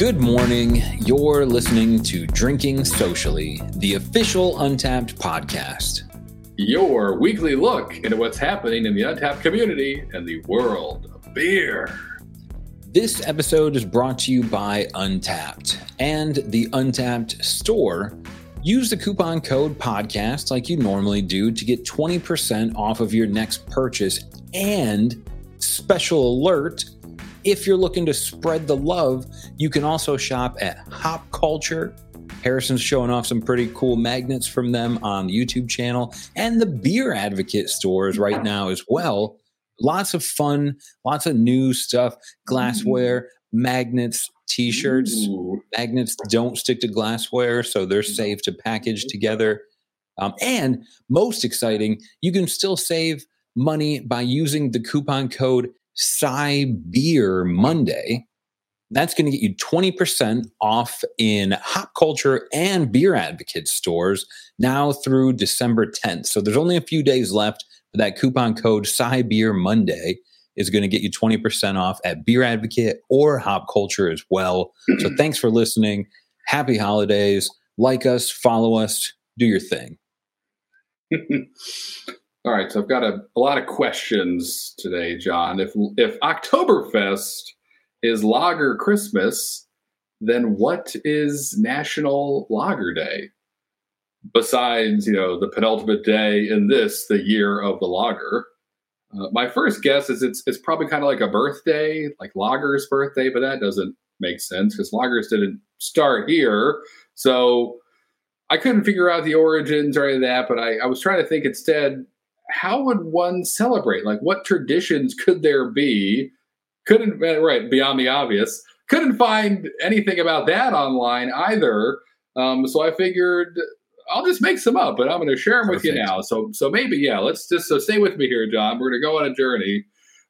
Good morning. You're listening to Drinking Socially, the official Untappd podcast. Your weekly look into what's happening in the Untappd community and the world of beer. This episode is brought to you by Untappd and the Untappd store. Use the coupon code podcast like you normally do to get 20% off of your next purchase and special alert if you're looking to spread the love, you can also shop at Hop Culture. Harrison's showing off some pretty cool magnets from them on the YouTube channel and the Beer Advocate stores right now as well. Lots of fun, lots of new stuff, glassware, magnets, t-shirts. Magnets don't stick to glassware, so they're safe to package together. Um, and most exciting, you can still save money by using the coupon code Psy Beer Monday. That's going to get you 20% off in Hop Culture and Beer Advocate stores now through December 10th. So there's only a few days left, but that coupon code Psy Beer Monday is going to get you 20% off at Beer Advocate or Hop Culture as well. So thanks for listening. Happy holidays. Like us, follow us, do your thing. All right, so I've got a, a lot of questions today, John. If if Oktoberfest is Lager Christmas, then what is National Lager Day? Besides, you know, the penultimate day in this, the year of the lager. Uh, my first guess is it's it's probably kind of like a birthday, like Lager's birthday, but that doesn't make sense because Lagers didn't start here. So I couldn't figure out the origins or any of that, but I, I was trying to think instead how would one celebrate? Like, what traditions could there be? Couldn't uh, right beyond the obvious. Couldn't find anything about that online either. Um, so I figured I'll just make some up, but I'm going to share them with you now. So so maybe yeah, let's just so stay with me here, John. We're going to go on a journey.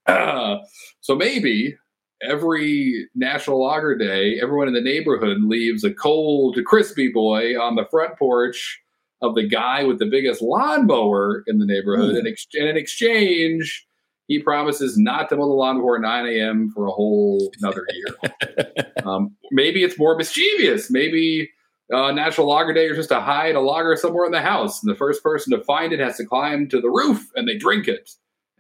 Uh, so maybe every National Lager Day, everyone in the neighborhood leaves a cold, crispy boy on the front porch of the guy with the biggest lawnmower in the neighborhood. Ooh. And, ex- and in exchange, he promises not to mow the lawn before 9 a.m. for a whole another year. um, maybe it's more mischievous. Maybe uh, National Lager Day is just to hide a lager somewhere in the house, and the first person to find it has to climb to the roof, and they drink it,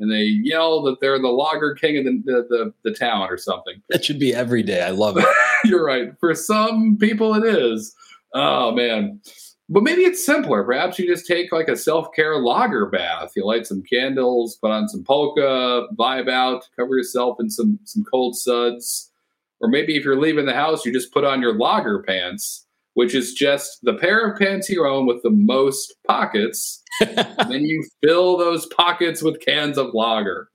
and they yell that they're the lager king of the the, the, the town or something. That should be every day. I love it. You're right. For some people, it is. Oh man. But maybe it's simpler. Perhaps you just take like a self care lager bath. You light some candles, put on some polka, vibe out, cover yourself in some some cold suds. Or maybe if you're leaving the house, you just put on your lager pants, which is just the pair of pants you own with the most pockets. then you fill those pockets with cans of lager.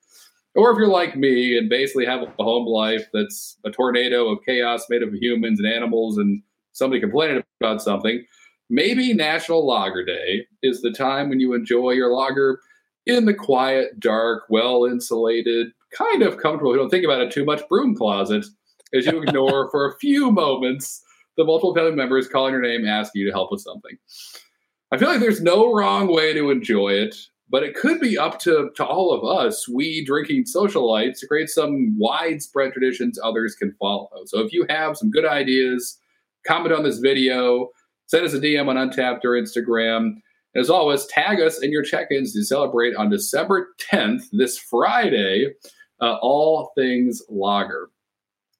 Or if you're like me and basically have a home life that's a tornado of chaos made of humans and animals and somebody complaining about something, maybe National Lager Day is the time when you enjoy your lager in the quiet, dark, well insulated, kind of comfortable, if you don't think about it too much, broom closet as you ignore for a few moments the multiple family members calling your name asking you to help with something. I feel like there's no wrong way to enjoy it, but it could be up to, to all of us, we drinking socialites, to create some widespread traditions others can follow. So if you have some good ideas, comment on this video, send us a DM on Untappd or Instagram. As always, tag us in your check-ins to celebrate on December 10th, this Friday, uh, all things lager.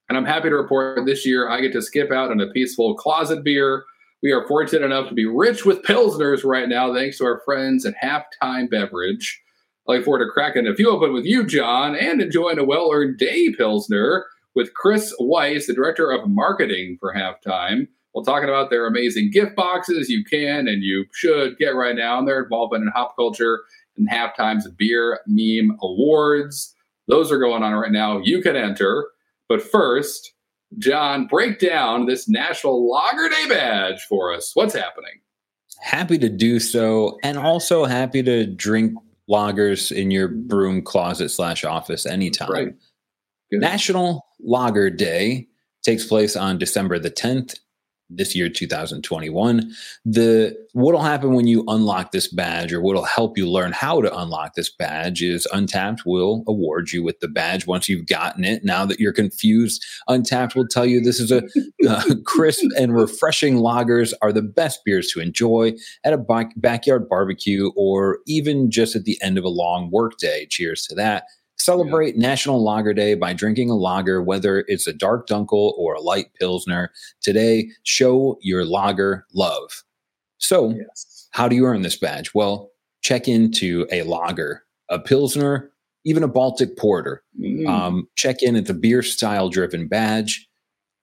And I'm happy to report this year I get to skip out on a peaceful closet beer. We are fortunate enough to be rich with Pilsners right now, thanks to our friends at Halftime Beverage. I look forward to cracking a few open with you, John, and enjoying a well earned day Pilsner with Chris Weiss, the Director of Marketing for Halftime. While talking about their amazing gift boxes, you can and you should get right now, and their involvement in hop culture and Halftime's Beer Meme Awards. Those are going on right now. You can enter. But first, John, break down this National Lager Day badge for us. What's happening? happy to do so, and also happy to drink lagers in your broom closet slash office anytime. Right. National Lager Day takes place on December the 10th. This year 2021 the what'll happen when you unlock this badge or what'll help you learn how to unlock this badge is Untappd will award you with the badge. Once you've gotten it now that you're confused Untappd will tell you this is a uh, crisp and refreshing lagers are the best beers to enjoy at a back- backyard barbecue or even just at the end of a long workday cheers to that Celebrate yeah. National Lager Day by drinking a lager, whether it's a dark dunkel or a light pilsner. Today, show your lager love. So, yes. how do you earn this badge? Well, check into a lager, a pilsner, even a Baltic porter. Mm. Um, check in at the beer style driven badge,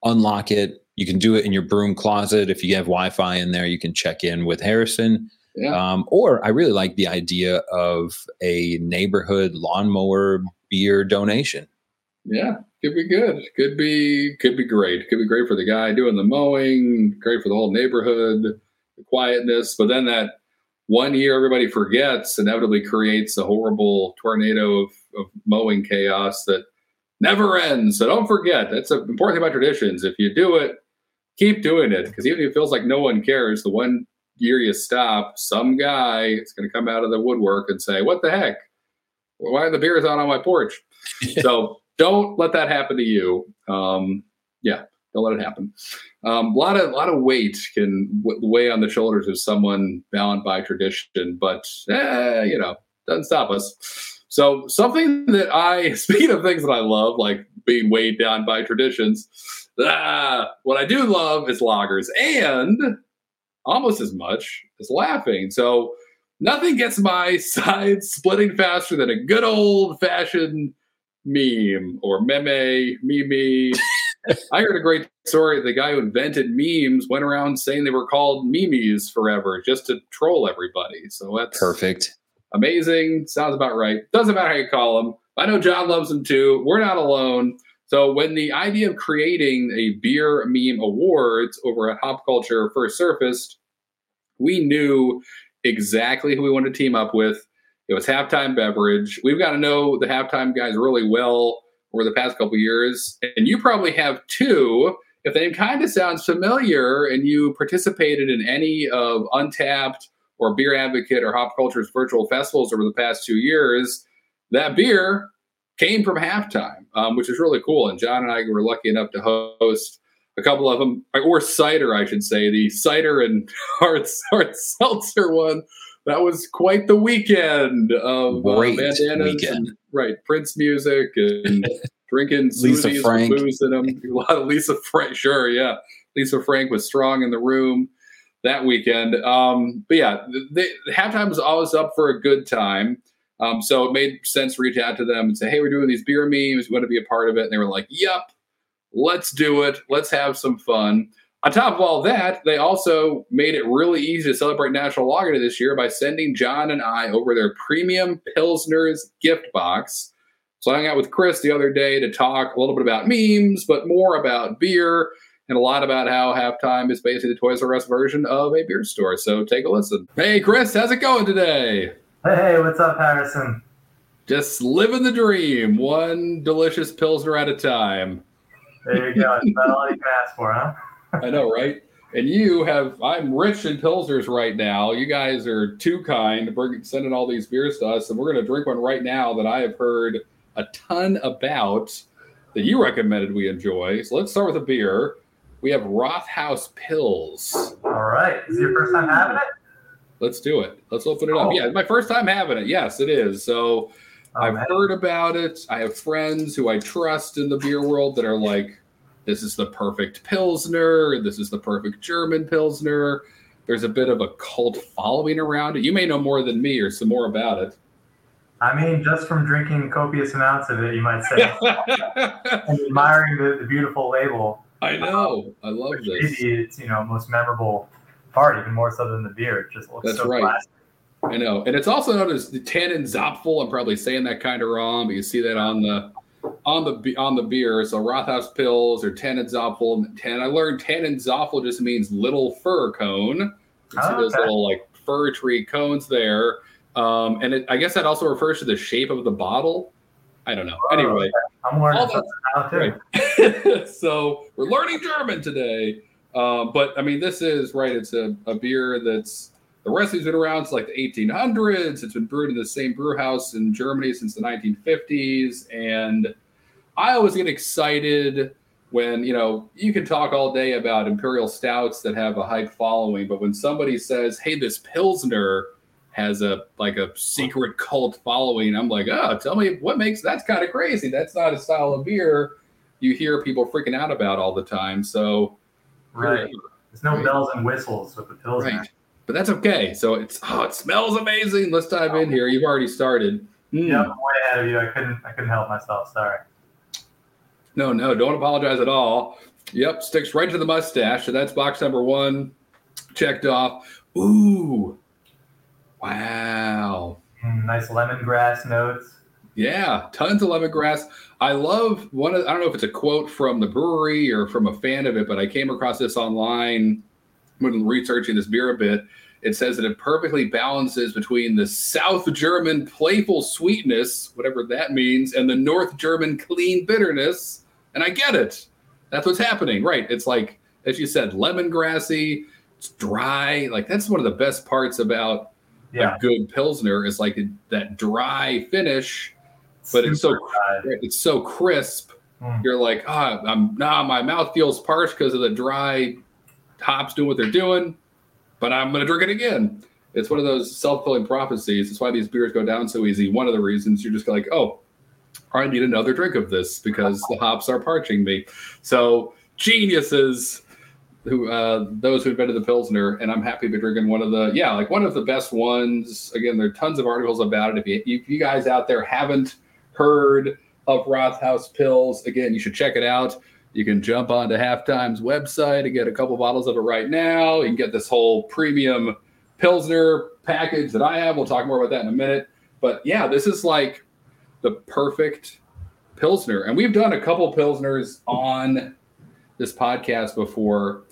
unlock it. You can do it in your broom closet. If you have Wi Fi in there, you can check in with Harrison. Yeah. Um, or I really like the idea of a neighborhood lawnmower beer donation. Yeah, could be good. Could be could be great. Could be great for the guy doing the mowing. Great for the whole neighborhood, the quietness. But then that one year everybody forgets inevitably creates a horrible tornado of, of mowing chaos that never ends. So don't forget that's an important thing about traditions. If you do it, keep doing it because even if it feels like no one cares, the one year you stop, some guy is going to come out of the woodwork and say, "What the heck? Why are the beers out on my porch?" so don't let that happen to you. Um, yeah, don't let it happen. A um, lot of lot of weight can w- weigh on the shoulders of someone bound by tradition, but eh, you know, doesn't stop us. So something that I, speaking of things that I love, like being weighed down by traditions, ah, what I do love is loggers, and almost as much as laughing. So nothing gets my sides splitting faster than a good old fashioned meme or meme, meme. I heard a great story. The guy who invented memes went around saying they were called memes forever just to troll everybody. So that's perfect. Amazing. Sounds about right. Doesn't matter how you call them. I know John loves them too. We're not alone. So when the idea of creating a beer meme awards over at Hop Culture first surfaced, we knew exactly who we wanted to team up with. It was halftime beverage. We've got to know the halftime guys really well over the past couple years, and you probably have too. If the name kind of sounds familiar, and you participated in any of Untappd or Beer Advocate or Hop Culture's virtual festivals over the past two years, that beer came from halftime, um, which is really cool. And John and I were lucky enough to host a couple of them, or cider, I should say, the cider and hard, hard seltzer one. That was quite the weekend of uh, Great uh, bandanas, weekend. And, right? Prince music and drinking Lisa Frank. with booze in them. A lot of Lisa Frank, sure, yeah. Lisa Frank was strong in the room that weekend. Um, but yeah, the, the halftime was always up for a good time. Um, so it made sense to reach out to them and say, hey, we're doing these beer memes. We want to be a part of it. And they were like, yep, let's do it. Let's have some fun. On top of all that, they also made it really easy to celebrate National Lager Day this year by sending John and I over their premium Pilsners gift box. So I hung out with Chris the other day to talk a little bit about memes, but more about beer and a lot about how halftime is basically the Toys R Us version of a beer store. So take a listen. Hey, Chris, how's it going today? Hey, what's up, Harrison? Just living the dream, one delicious Pilsner at a time. There you go. That's all you can ask for, huh? I know, right? And you have, I'm rich in Pilsners right now. You guys are too kind to bring, sending all these beers to us. And we're going to drink one right now that I have heard a ton about that you recommended we enjoy. So let's start with a beer. We have Rothaus Pils. All right. Is your first time having it? Let's do it. Let's open it up. Oh. Yeah, my first time having it. Yes, it is. So Oh, I've man. heard about it. I have friends who I trust in the beer world that are like, this is the perfect Pilsner. This is the perfect German Pilsner. There's a bit of a cult following around it. You may know more than me or some more about it. I mean, just from drinking copious amounts of it, you might say, and admiring the, the, beautiful label. I know. I love this. Maybe it's you know most memorable part, even more so than the beer. It just looks That's so right. classic. I know, and it's also known as the Tannenzapfel. I'm probably saying that kind of wrong, but you see that on the on the on the beer. So Rothaus Pils or tannin Tannenzapfel. And I learned tannin Tannenzapfel just means little fir cone. You see oh, those little like fir tree cones there, um, and it, I guess that also refers to the shape of the bottle. I don't know. Oh, anyway, okay. I'm learning something now too. Right. so we're learning German today. Um, but I mean, this is right. It's a, a beer that's the recipe's been around since like the 1800s. It's been brewed in the same brew house in Germany since the 1950s, and I always get excited when you know you can talk all day about imperial stouts that have a hype following, but when somebody says, "Hey, this pilsner," has a like a secret cult following. I'm like, oh, tell me what makes that's kind of crazy. That's not a style of beer you hear people freaking out about all the time. So, right, there's no right. bells and whistles with the pilsner. Right, but that's okay. So it's oh, it smells amazing. Let's dive in here. You've already started. Mm. Yeah, I'm way ahead of you. I couldn't I couldn't help myself. Sorry. No, no, don't apologize at all. Yep, sticks right to the mustache. So that's box number one checked off. Ooh, Wow. Mm, nice lemongrass notes. Yeah, tons of lemongrass. I love one of, I don't know if it's a quote from the brewery or from a fan of it, but I came across this online when researching this beer a bit. It says that it perfectly balances between the South German playful sweetness, whatever that means, and the North German clean bitterness. And I get it. That's what's happening. Right. It's like, as you said, lemongrassy, it's dry. Like, that's one of the best parts about yeah. a good pilsner is like that dry finish, but it's so dry. it's so crisp. Mm. You're like, ah, oh, I'm nah, my mouth feels parched because of the dry hops doing what they're doing, but I'm gonna drink it again. It's one of those self-fulfilling prophecies. It's why these beers go down so easy. One of the reasons you're just like, oh, I need another drink of this because the hops are parching me. So geniuses who uh, those who invented the pilsner, and I'm happy to be drinking one of the yeah, like one of the best ones. Again, there are tons of articles about it. If you, if you guys out there haven't heard of Rothaus Pils, again, you should check it out. You can jump onto Halftime's website and get a couple bottles of it right now. You can get this whole premium pilsner package that I have. We'll talk more about that in a minute. But yeah, this is like the perfect pilsner, and we've done a couple pilsners on this podcast before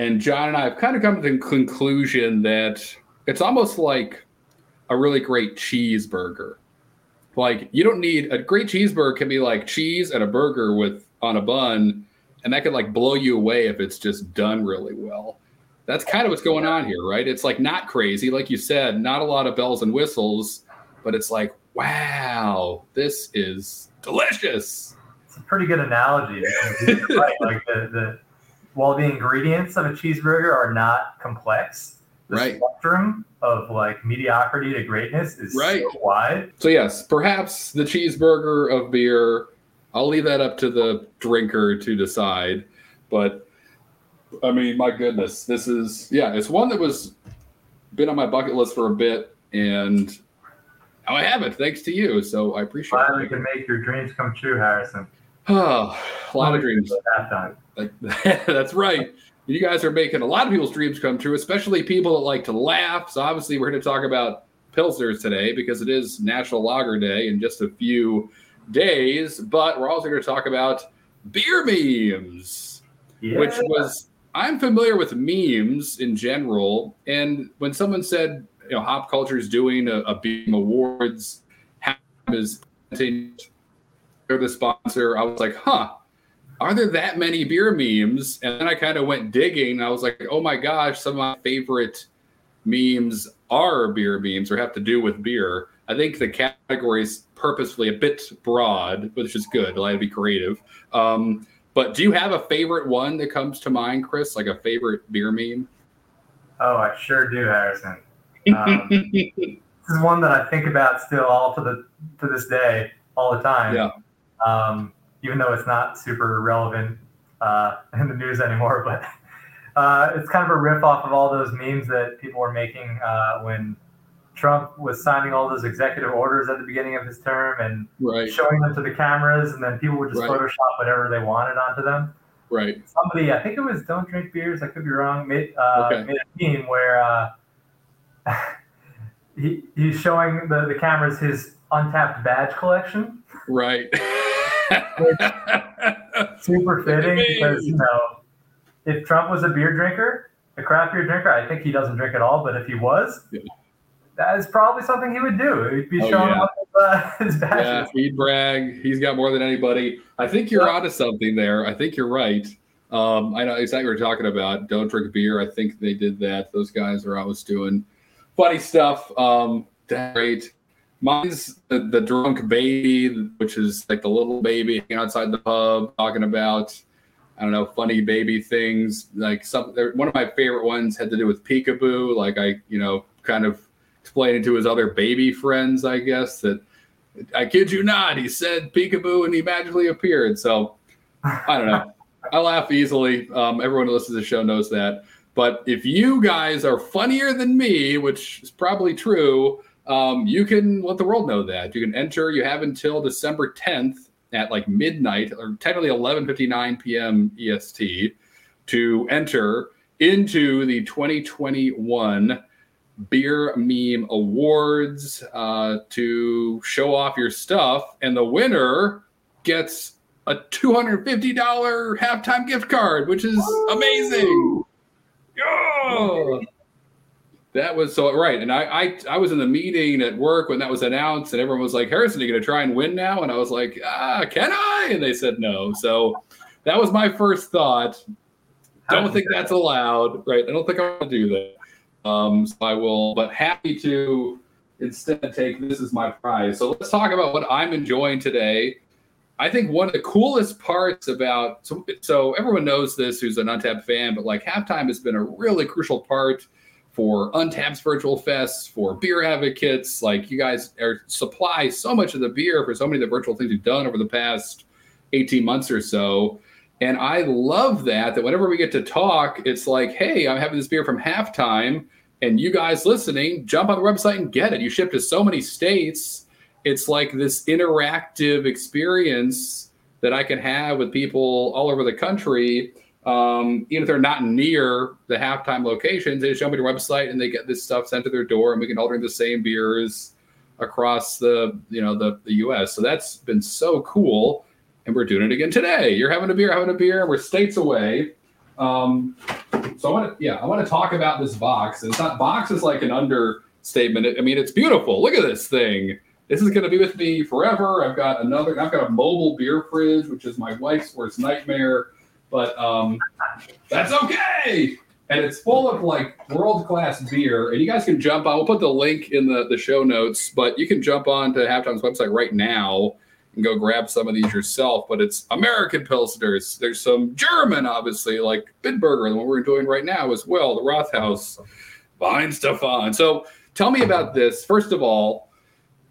and John and I have kind of come to the conclusion that it's almost like a really great cheeseburger. Like you don't need a great cheeseburger can be like cheese and a burger with on a bun, and that could like blow you away if it's just done really well. That's kind of what's going on here, right? It's like not crazy, like you said, not a lot of bells and whistles, but it's like, wow, this is delicious. It's a pretty good analogy. right. Like the, the while the ingredients of a cheeseburger are not complex, the right. spectrum of like mediocrity to greatness is right. so wide. So yes, perhaps the cheeseburger of beer. I'll leave that up to the drinker to decide. But I mean, my goodness, this is yeah, it's one that was been on my bucket list for a bit, and now I have it thanks to you. So I appreciate. Glad it. we can make your dreams come true, Harrison. Oh, a lot of dreams. That time, That's right. You guys are making a lot of people's dreams come true, especially people that like to laugh. So obviously, we're going to talk about pilsners today because it is National Lager Day in just a few days. But we're also going to talk about beer memes, yeah. which was I'm familiar with memes in general. And when someone said, you know, Hop Culture is doing a, a Beam Awards, is they're the sponsor, I was like, huh are there that many beer memes? And then I kind of went digging. I was like, oh my gosh, some of my favorite memes are beer memes or have to do with beer. I think the category is purposefully a bit broad, which is good. I like to be creative. Um, but do you have a favorite one that comes to mind, Chris? Like a favorite beer meme? Oh, I sure do, Harrison. Um, this is one that I think about still all to the to this day, all the time. Yeah. Um, even though it's not super relevant uh, in the news anymore. But uh, it's kind of a riff off of all those memes that people were making uh, when Trump was signing all those executive orders at the beginning of his term and right. showing them to the cameras, and then people would just right. Photoshop whatever they wanted onto them. Right. Somebody, I think it was Don't Drink Beers, I could be wrong, made, uh, okay. made a meme where uh, he, he's showing the, the cameras his Untappd badge collection. Right. Super fitting because you know if Trump was a beer drinker, a craft beer drinker, I think he doesn't drink at all. But if he was, yeah. that is probably something he would do. He'd be oh, showing yeah. off his, uh, his badges. Yeah, he'd brag. He's got more than anybody. I think you're yeah. onto something there. I think you're right. Um, I know exactly what you're talking about. Don't drink beer. I think they did that. Those guys are always doing funny stuff. Um, great. Mine's the, the drunk baby, which is like the little baby outside the pub talking about, I don't know, funny baby things. Like some, one of my favorite ones had to do with peekaboo. Like I, you know, kind of explaining to his other baby friends, I guess that I kid you not, he said peekaboo and he magically appeared. So I don't know. I laugh easily. Um, everyone who listens to the show knows that. But if you guys are funnier than me, which is probably true, um, you can let the world know that. You can enter. You have until December 10th at like midnight, or technically 11:59 p.m. EST, to enter into the 2021 Beer Meme Awards uh, to show off your stuff, and the winner gets a $250 halftime gift card, which is amazing. Yeah. That was so right, and I, I I was in the meeting at work when that was announced, and everyone was like, "Harrison, are you going to try and win now?" And I was like, "Ah, can I?" And they said no. So that was my first thought. Don't think that's allowed, right? I don't think I'm going to do that. Um, so I will, but happy to instead take this as my prize. So let's talk about what I'm enjoying today. I think one of the coolest parts about so, so everyone knows this who's an Untappd fan, but like halftime has been a really crucial part for Untappd's virtual fests, for beer advocates. Like you guys are supply so much of the beer for so many of the virtual things you've done over the past 18 months or so. And I love that, that whenever we get to talk, it's like, hey, I'm having this beer from halftime. And you guys listening, jump on the website and get it. You ship to so many states. It's like this interactive experience that I can have with people all over the country um, even if they're not near the halftime locations, they show me their website and they get this stuff sent to their door, and we can all drink the same beers across the you know the the U.S. So that's been so cool, and we're doing it again today. You're having a beer, having a beer, and we're states away. Um, so I want to yeah, I want to talk about this box. It's not box is like an understatement. I mean, it's beautiful. Look at this thing. This is going to be with me forever. I've got another. I've got a mobile beer fridge, which is my wife's worst nightmare but um, that's okay. And it's full of like world class beer. And you guys can jump on. We'll put the link in the, the show notes, but you can jump on to Halftime's website right now and go grab some of these yourself. But it's American Pilsners. There's some German, obviously, like Bitburger, the one we're doing right now as well, the Rothaus, Weihenstephan. So tell me about this. First of all,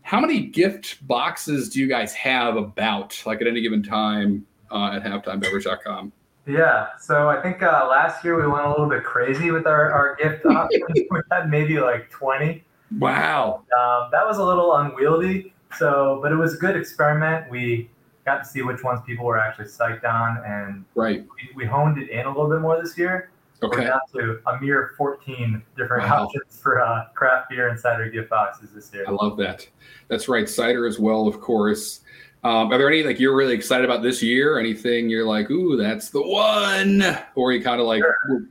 how many gift boxes do you guys have about, like at any given time uh, at halftimebeverage.com? Yeah, so I think uh, last year we went a little bit crazy with our, our gift options. we had maybe like 20. Wow. Um, that was a little unwieldy. So, but it was a good experiment. We got to see which ones people were actually psyched on, and right. we, we honed it in a little bit more this year. Okay. We're down to a mere 14 different Wow. options for uh, craft beer and cider gift boxes this year. I love that. That's right. Cider as well, of course. Um, are there any like you're really excited about this year? Anything you're like, ooh, that's the one, or you kind of like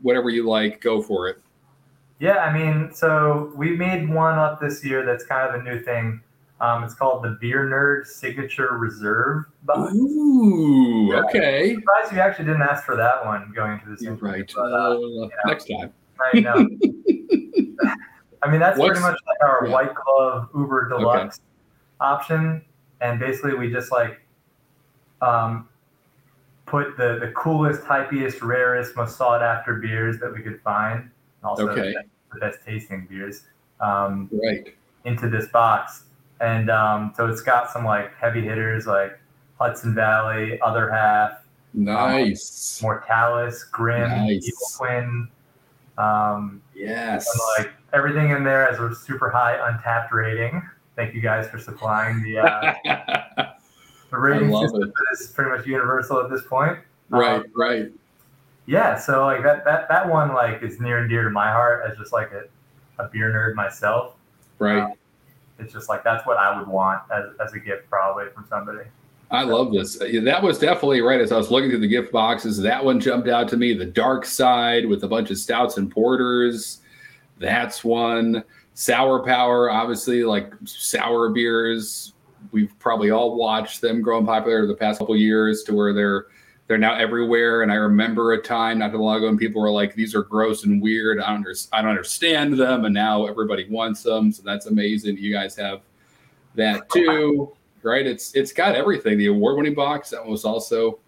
whatever you like, go for it. Yeah, I mean, so we made one up this year that's kind of a new thing. Um, it's called the Beer Nerd Signature Reserve box. Ooh, Yeah. okay. I'm surprised you actually didn't ask for that one going into this interview, right. but, uh, Uh, Next time. I know. I mean, that's What's- pretty much like our yeah. white glove Uber Deluxe option, and basically we just like um, put the the coolest, hypiest, rarest, most sought after beers that we could find, and also Okay. the best tasting beers um, Right. into this box. And um, so it's got some like heavy hitters like Hudson Valley, Other Half, Nice. Mortalis, Grimm, Nice. Evil. Um, Yes. and like everything in there has a super high Untappd rating. Thank you guys for supplying the uh, the rating love system that is pretty much universal at this point. right. Um, Right. yeah, so like that that that one like is near and dear to my heart as just like a, a beer nerd myself. Right. Um, it's just like that's what I would want as, as a gift probably from somebody. I love this. That was definitely right. As I was looking through the gift boxes, that one jumped out to me. The dark side with a bunch of stouts and porters. That's one. Sour Power, obviously, like sour beers. We've probably all watched them growing popular the past couple years to where they're they're now everywhere. And I remember a time not too long ago when people were like, "These are gross and weird. I don't, under- I don't understand them." And now everybody wants them, so that's amazing. You guys have that too, right? It's it's got everything. The award-winning box that was also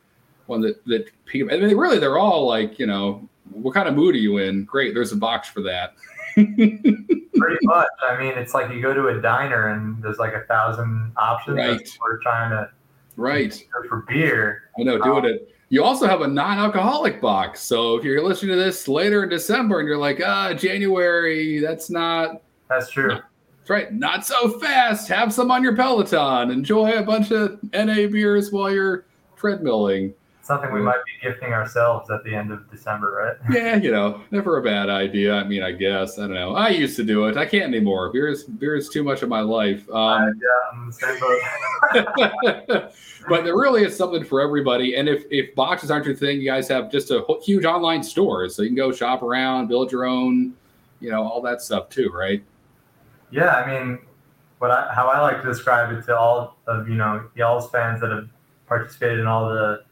one that that people. I mean, really, they're all like, you know, what kind of mood are you in? Great, there's a box for that. Pretty much. I mean, it's like you go to a diner and there's like a thousand options. Right. We're trying to Right. for beer. I know, doing it. You also have a non-alcoholic box. So if you're listening to this later in December and you're like, ah, January, that's not That's true. that's right, not so fast. Have some on your Peloton. Enjoy a bunch of NA beers while you're treadmilling. Something we might be gifting ourselves at the end of December, right? Yeah, you know, never a bad idea. I mean, I guess I don't know. I used to do it. I can't anymore. Beer is beer is too much of my life. Uh, Um, yeah, I'm the same boat. but there really is something for everybody. And if if boxes aren't your thing, you guys have just a huge online store, so you can go shop around, build your own, you know, all that stuff too, right? Yeah, I mean, what I, how I like to describe it to all of you know y'all's fans that have participated in all the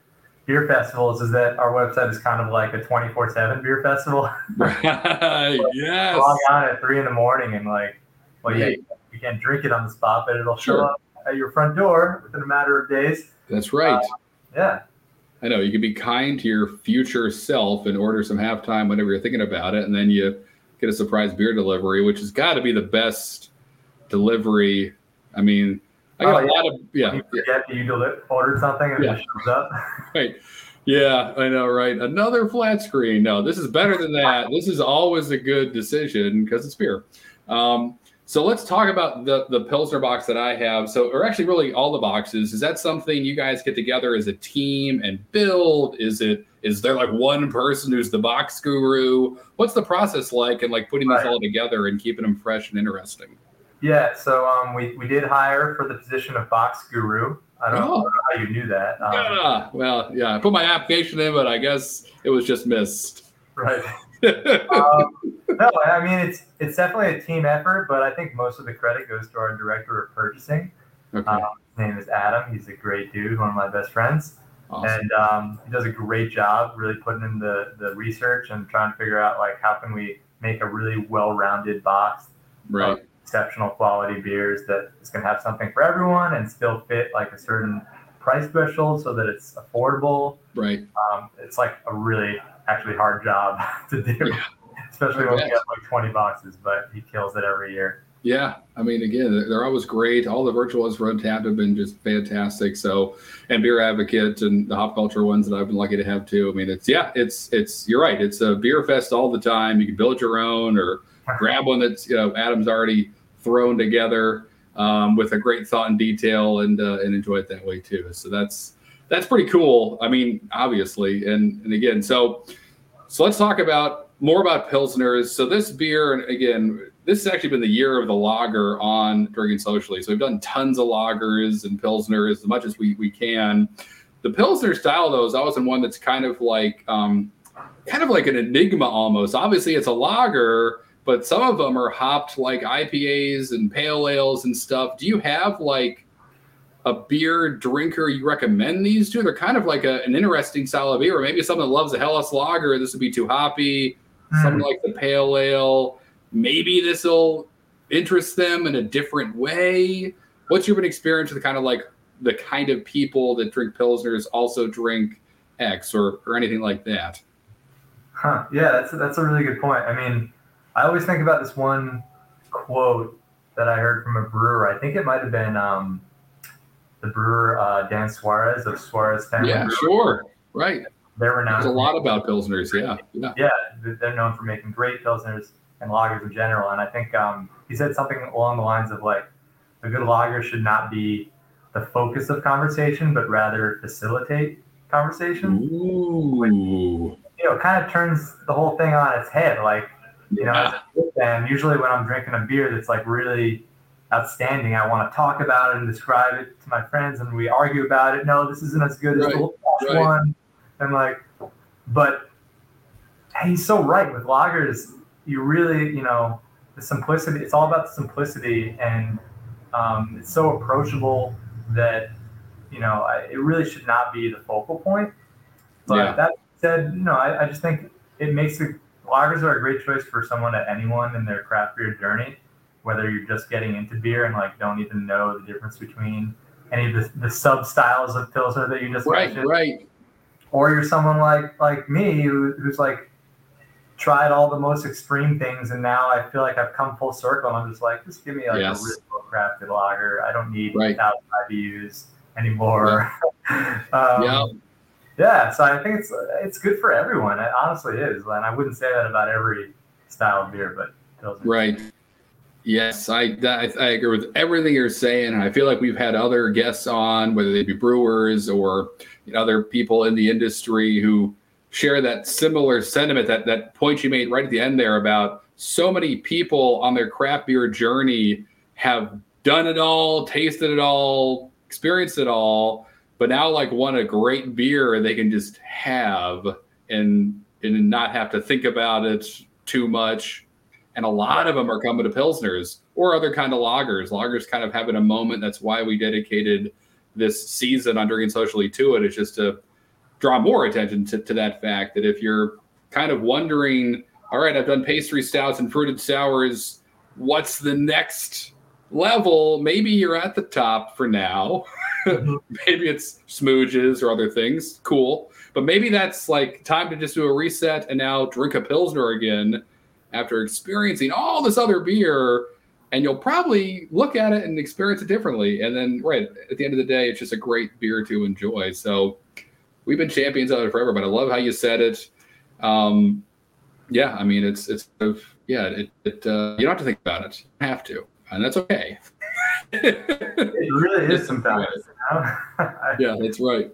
beer festivals is that our website is kind of like a 24/7 beer festival. Right. yes. Log on at three in the morning and like, well, yeah, you can't drink it on the spot, but it'll show Sure. up at your front door within a matter of days. That's right. Uh, yeah, I know you can be kind to your future self and order some halftime whenever you're thinking about it, and then you get a surprise beer delivery, which has got to be the best delivery. I mean, I got Oh, a yeah. lot of yeah, you forget you deli- ordered something and Yeah. it shows up. right. Yeah, I know, right? Another flat screen. No, this is better than that. This is always a good decision because it's beer. Um, so let's talk about the the Pilsner box that I have. So, or actually, really, all the boxes. Is that something you guys get together as a team and build? Is it is there like one person who's the box guru? What's the process like and like putting Right. these all together and keeping them fresh and interesting? Yeah, so um, we, we did hire for the position of box guru. I don't, Oh. know how you knew that. Um, Ah, well, yeah, I put my application in, but I guess it was just missed. Right. Um, no, I mean it's it's definitely a team effort, but I think most of the credit goes to our director of purchasing. okay, Um, his name is Adam. He's a great dude, one of my best friends, awesome. and um, he does a great job really putting in the the research and trying to figure out like how can we make a really well-rounded box Right. Exceptional quality beers that is going to have something for everyone and still fit like a certain price threshold so that it's affordable. Right. Um, it's like a really actually hard job to do, Yeah. especially I when we bet. have like 20 boxes, but he kills it every year. Yeah. I mean, again, they're- they're always great. All the virtual ones for Untappd have been just fantastic. So, and Beer Advocate and the Hop Culture ones that I've been lucky to have too. I mean, it's, yeah, it's, it's, you're right. It's a beer fest all the time. You can build your own or grab one that's, you know, Adam's already thrown together um, with a great thought and detail and, uh, and enjoy it that way too. So that's, that's pretty cool. I mean, obviously. And, and again, so, so let's talk about more about pilsners. So this beer, and again, this has actually been the year of the lager on drinking socially. So we've done tons of lagers and pilsners as much as we we can. The pilsner style though is always in one that's kind of like um, kind of like an enigma almost. Obviously, it's a lager, but some of them are hopped like IPAs and pale ales and stuff. Do you have like a beer drinker you recommend these to? They're kind of like a, an interesting style of beer. Or maybe someone that loves a Helles lager, this would be too hoppy. Hmm. Something like the pale ale, maybe this will interest them in a different way. What's your experience with kind of like the kind of people that drink pilsners also drink X or or anything like that? Huh. Yeah, that's that's a really good point. I mean, I always think about this one quote that I heard from a brewer. I think it might have been um, the brewer uh, Dan Suarez of Suarez Family. Yeah, Brewery. sure, right. They're renowned. There's a lot about pilsners. Yeah, yeah, yeah, they're known for making great pilsners and lagers in general. And I think um, he said something along the lines of like, a good lager should not be the focus of conversation, but rather facilitate conversation. Ooh, You know, kind of turns the whole thing on its head. Like, you know, yeah, usually when I'm drinking a beer that's like really outstanding, I want to talk about it and describe it to my friends, and we argue about it. No, this isn't as good as Right, the last right. one. And like, but he's so right with lagers. You really, you know, the simplicity. It's all about the simplicity, and um, it's so approachable that you know I, it really should not be the focal point. But Yeah. that said, you know, I, I just think it makes the lagers are a great choice for someone at anyone in their craft beer journey, whether you're just getting into beer and like don't even know the difference between any of the, the sub styles of pilsner that you just Right, mentioned, right. or you're someone like like me who, who's like tried all the most extreme things and now I feel like I've come full circle and I'm just like just give me like Yes. a real well crafted lager. I don't need Right. thousand IBUs anymore. um, Yeah. Yeah, so I think it's it's good for everyone. It honestly is, and I wouldn't say that about every style of beer, but Pilsner. Right. Yes, I, I agree with everything you're saying. I feel like we've had other guests on, whether they be brewers or you know, other people in the industry who share that similar sentiment. That that point you made right at the end there about so many people on their craft beer journey have done it all, tasted it all, experienced it all, but now like want a great beer they can just have and and not have to think about it too much and a lot of them are coming to pilsners or other kind of lagers. Lagers kind of having a moment. That's why we dedicated this season on Drinking Socially to it. Is just to draw more attention to, to that fact that if you're kind of wondering, all right, I've done pastry stouts and fruited sours. What's the next level? Maybe you're at the top for now. Maybe it's smooches or other things. Cool. But maybe that's like time to just do a reset and now drink a Pilsner again after experiencing all this other beer. And you'll probably look at it and experience it differently. And then, right at the end of the day, it's just a great beer to enjoy. So we've been champions of it forever, but I love how you said it. Um, yeah, I mean, it's, it's, yeah, it, it uh, you don't have to think about it. You have to. And that's okay. It really is sometimes. You know? yeah, that's right.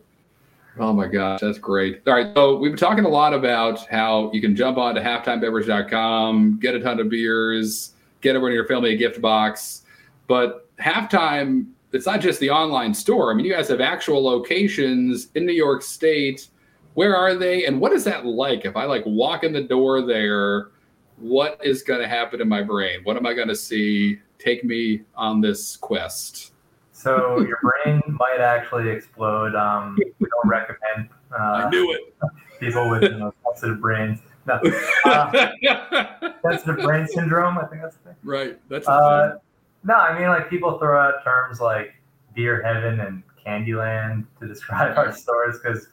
Oh my gosh, that's great. All right, so we've been talking a lot about how you can jump on to halftimebeverage.com, get a ton of beers, get everyone in your family a gift box. But halftime, it's not just the online store. I mean, you guys have actual locations in New York State. Where are they, and what is that like? If I like walk in the door there, what is going to happen in my brain? What am I going to see? Take me on this quest. so your brain might actually explode. Um, we don't recommend I uh, knew it. people with you know, sensitive brains. No, uh, sensitive brain syndrome. I think that's the thing. right. That's Uh, no, I mean like people throw out terms like beer heaven and Candyland to describe our stores because.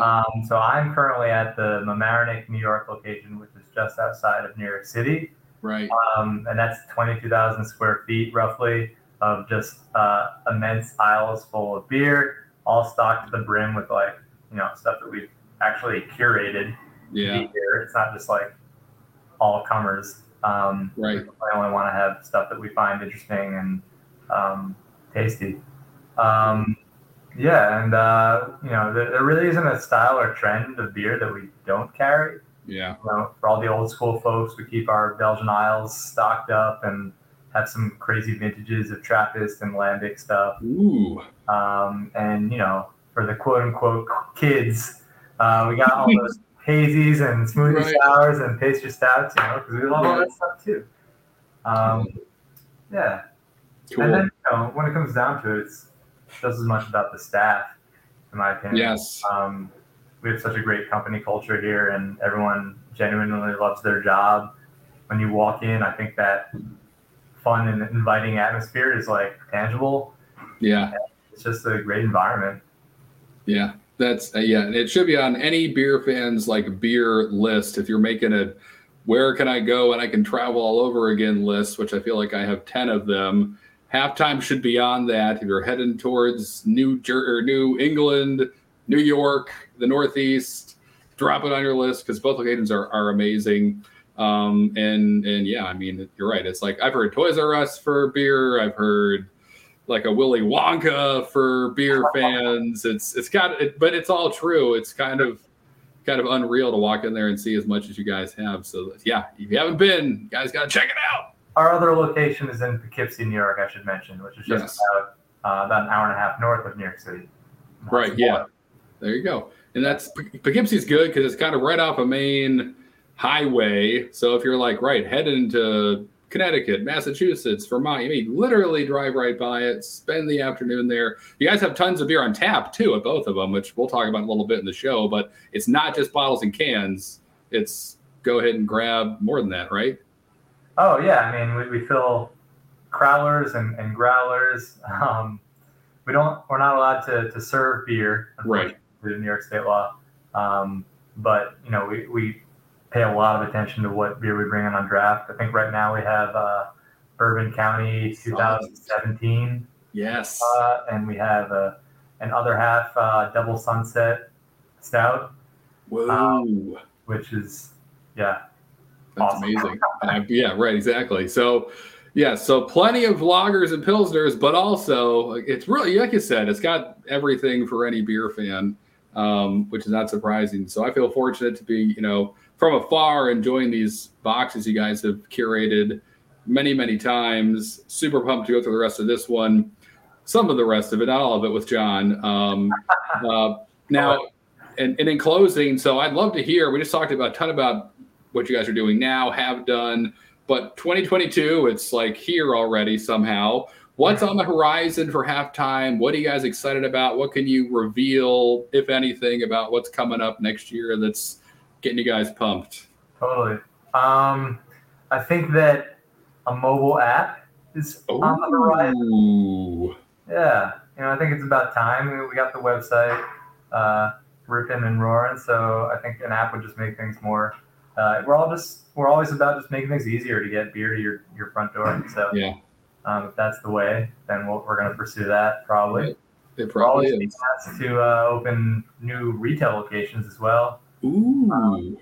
Um, so I'm currently at the Mamaroneck, New York location, which is just outside of New York City, right. um, and that's 22,000 square feet roughly of just uh, immense aisles full of beer, all stocked to the brim with like you know stuff that we've actually curated Yeah. here. It's not just like all comers. Um, Right. I only want to have stuff that we find interesting and um, tasty. Um, yeah, and uh, you know, there, there really isn't a style or trend of beer that we don't carry. Yeah. You know, for all the old school folks, we keep our Belgian aisles stocked up and have some crazy vintages of Trappist and Lambic stuff. Ooh. Um, and you know, for the quote unquote kids, uh, we got all those hazies and smoothie Right. sours and pastry stouts, you know, because we love all that stuff too. Um, yeah, Cool. and then you know, when it comes down to it, it's just as much about the staff, in my opinion. yes. Um, we have such a great company culture here, and everyone genuinely loves their job. When you walk in, I think that fun and inviting atmosphere is like tangible. Yeah. It's just a great environment. Yeah. That's uh, yeah. and It should be on any beer fans like beer list. If you're making a where can I go and I can travel all over again list, which I feel like I have ten of them. Halftime should be on that. If you're heading towards New Jer- or New England, New York, the Northeast, drop it on your list because both locations are, are amazing. Um, and and yeah, I mean you're right. It's like I've heard Toys R Us for beer. I've heard like a Willy Wonka for beer fans. It's it's got it, but it's all true. It's kind of kind of unreal to walk in there and see as much as you guys have. So yeah, if you haven't been, you guys got to check it out. Our other location is in Poughkeepsie, New York, I should mention, which is just Yes. about, uh, about an hour and a half north of New York City. Right, yeah. There you go. And that's Poughkeepsie's good because it's kind of right off a main highway. So if you're like right heading to Connecticut, Massachusetts, Vermont. You mean literally drive right by it, spend the afternoon there. You guys have tons of beer on tap too at both of them, which we'll talk about a little bit in the show. But it's not just bottles and cans. It's go ahead and grab more than that, right? Oh yeah, I mean we, we fill crowlers and, and growlers. Um, we don't we're not allowed to, to serve beer, right? Due to New York State law. Um, but you know we, we pay a lot of attention to what beer we bring in on draft. I think right now we have uh, Bourbon County 2017. Yes. Uh, and we have uh, an Other Half uh, Double Sunset Stout. Whoa. Um, which is, yeah. That's awesome. amazing. yeah, right, exactly. So, yeah, so plenty of lagers and pilsners, but also it's really, like you said, it's got everything for any beer fan, um, which is not surprising. So I feel fortunate to be, you know, from afar enjoying these boxes you guys have curated many, many times. Super pumped to go through the rest of this one. Some of the rest of it, not all of it, with John. Um, uh, now, and, and in closing, so I'd love to hear. We just talked about a ton about what you guys are doing now, have done, but 2022, it's like here already somehow. What's on the horizon for halftime? What are you guys excited about? What can you reveal, if anything, about what's coming up next year that's getting you guys pumped? Totally. Um, I think that a mobile app is Ooh. on the horizon. Yeah, you know, I think it's about time. We got the website uh, ripping and roaring, so I think an app would just make things more. Uh, we're all just we're always about just making things easier to get beer to your your front door. So yeah, um, if that's the way, then we we are going to pursue that probably. It probably is. To uh, open new retail locations as well. Ooh. Um,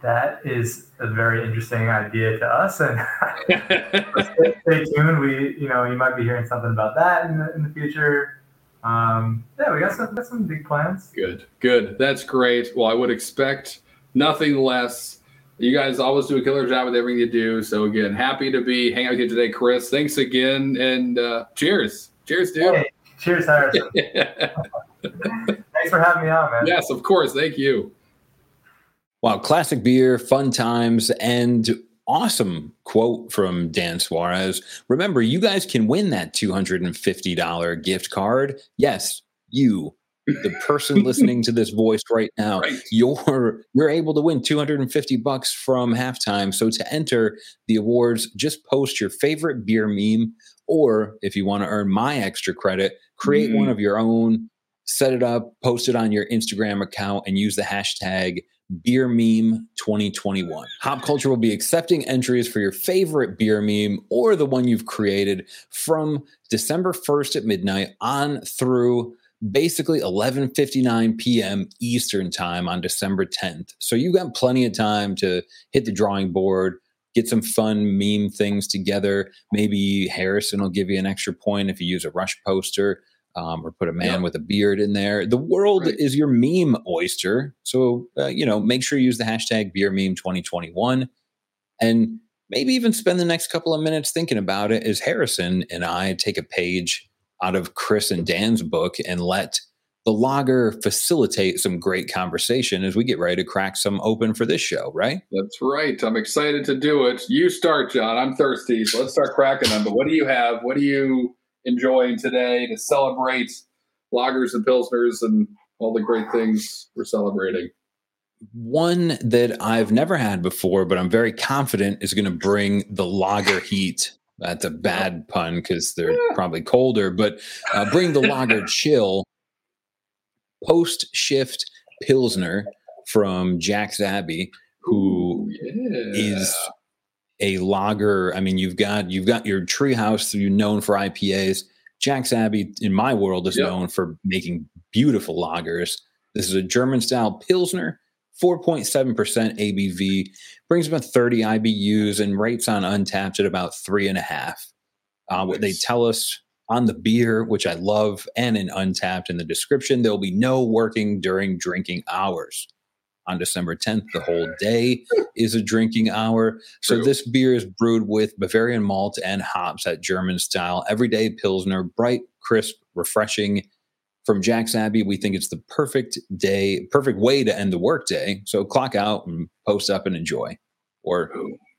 that is a very interesting idea to us, and stay, stay, tuned. We, you know, you might be hearing something about that in the, in the future. Um, yeah, we got some, got some big plans. Good, good. That's great. Well, I would expect nothing less. You guys always do a killer job with everything you do. So again, happy to be hanging out with you today, Chris. Thanks again, and uh, cheers. Cheers, dude. Hey, cheers, Harrison. Thanks for having me on, man. Yes, of course. Thank you. Wow, classic beer, fun times, and awesome quote from Dan Suarez. Remember, you guys can win that $250 gift card. Yes, you, the person listening to this voice right now, right. you're you're able to win 250 bucks from halftime. So to enter the awards, just post your favorite beer meme, or if you want to earn my extra credit, create mm. one of your own, set it up, post it on your Instagram account, and use the hashtag Beer Meme 2021. Hop Culture will be accepting entries for your favorite beer meme or the one you've created from December 1st at midnight on through basically 11:59 p.m. Eastern Time on December 10th. So you've got plenty of time to hit the drawing board, get some fun meme things together. Maybe Harrison will give you an extra point if you use a rush poster um, or put a man with a beard in there. The world right. is your meme oyster. So, uh, you know, make sure you use the hashtag beer meme 2021 and maybe even spend the next couple of minutes thinking about it as Harrison and I take a page out of Chris and Dan's book and let the logger facilitate some great conversation as we get ready to crack some open for this show, right? That's right. I'm excited to do it. You start, John. I'm thirsty. So let's start cracking them. But what do you have? What do you enjoying today to celebrate loggers and pilsners and all the great things we're celebrating? One that I've never had before, but I'm very confident is going to bring the lager heat. That's a bad pun because they're yeah. probably colder, but uh, bring the lager chill. Post shift Pilsner from Jack's Abbey, who yeah. is a lager. I mean, you've got you've got your treehouse. You're known for IPAs. Jack's Abbey, in my world, is yep. known for making beautiful lagers. This is a German style pilsner, 4.7% ABV, brings about 30 IBUs, and rates on Untappd at about three and a half. Uh, what they tell us on the beer, which I love, and in Untappd in the description, there will be no working during drinking hours on December 10th. The whole day is a drinking hour. So this beer is brewed with Bavarian malt and hops at German style, everyday Pilsner, bright, crisp, refreshing. From Jack's Abbey, we think it's the perfect day, perfect way to end the workday. So clock out and post up and enjoy. Or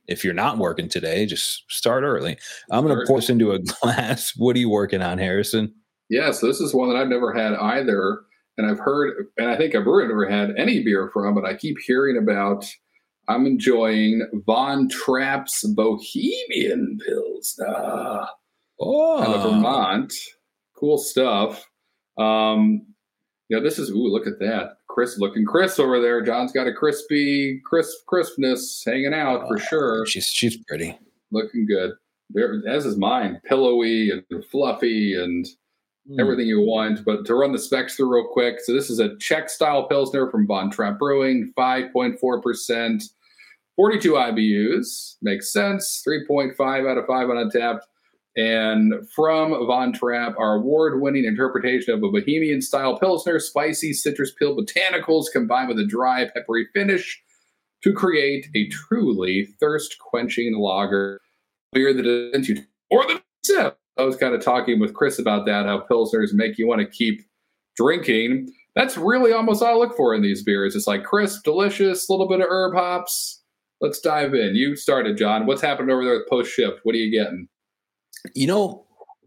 if you're not working today, just start early. I'm going to pour this into a glass. What are you working on, Harrison? Yeah, so this is one that I've never had either. And I've heard, and I think I've really never had any beer from, but I keep hearing about. I'm enjoying Von Trapp's Bohemian Pilsner Oh, out of oh. Vermont. Cool stuff. Um, yeah, this is, ooh, look at that. Chris looking crisp over there. John's got a crispy, crisp crispness hanging out for sure. she's she's pretty. Looking good. There, as is mine, pillowy and fluffy and Hmm. everything you want. But to run the specs through real quick, so this is a Czech style Pilsner from Von Trapp Brewing, 5.4%, 42 IBUs. Makes sense. 3.5 out of 5 on Untappd. And from Von Trapp, our award winning interpretation of a Bohemian style Pilsner, spicy citrus peel botanicals combined with a dry, peppery finish to create a truly thirst quenching lager. Beer that more than a sip. I was kind of talking with Chris about that, how Pilsners make you want to keep drinking. That's really almost all I look for in these beers. It's like crisp, delicious, a little bit of herb hops. Let's dive in. You started, John. What's happened over there with post shift? What are you getting? You know,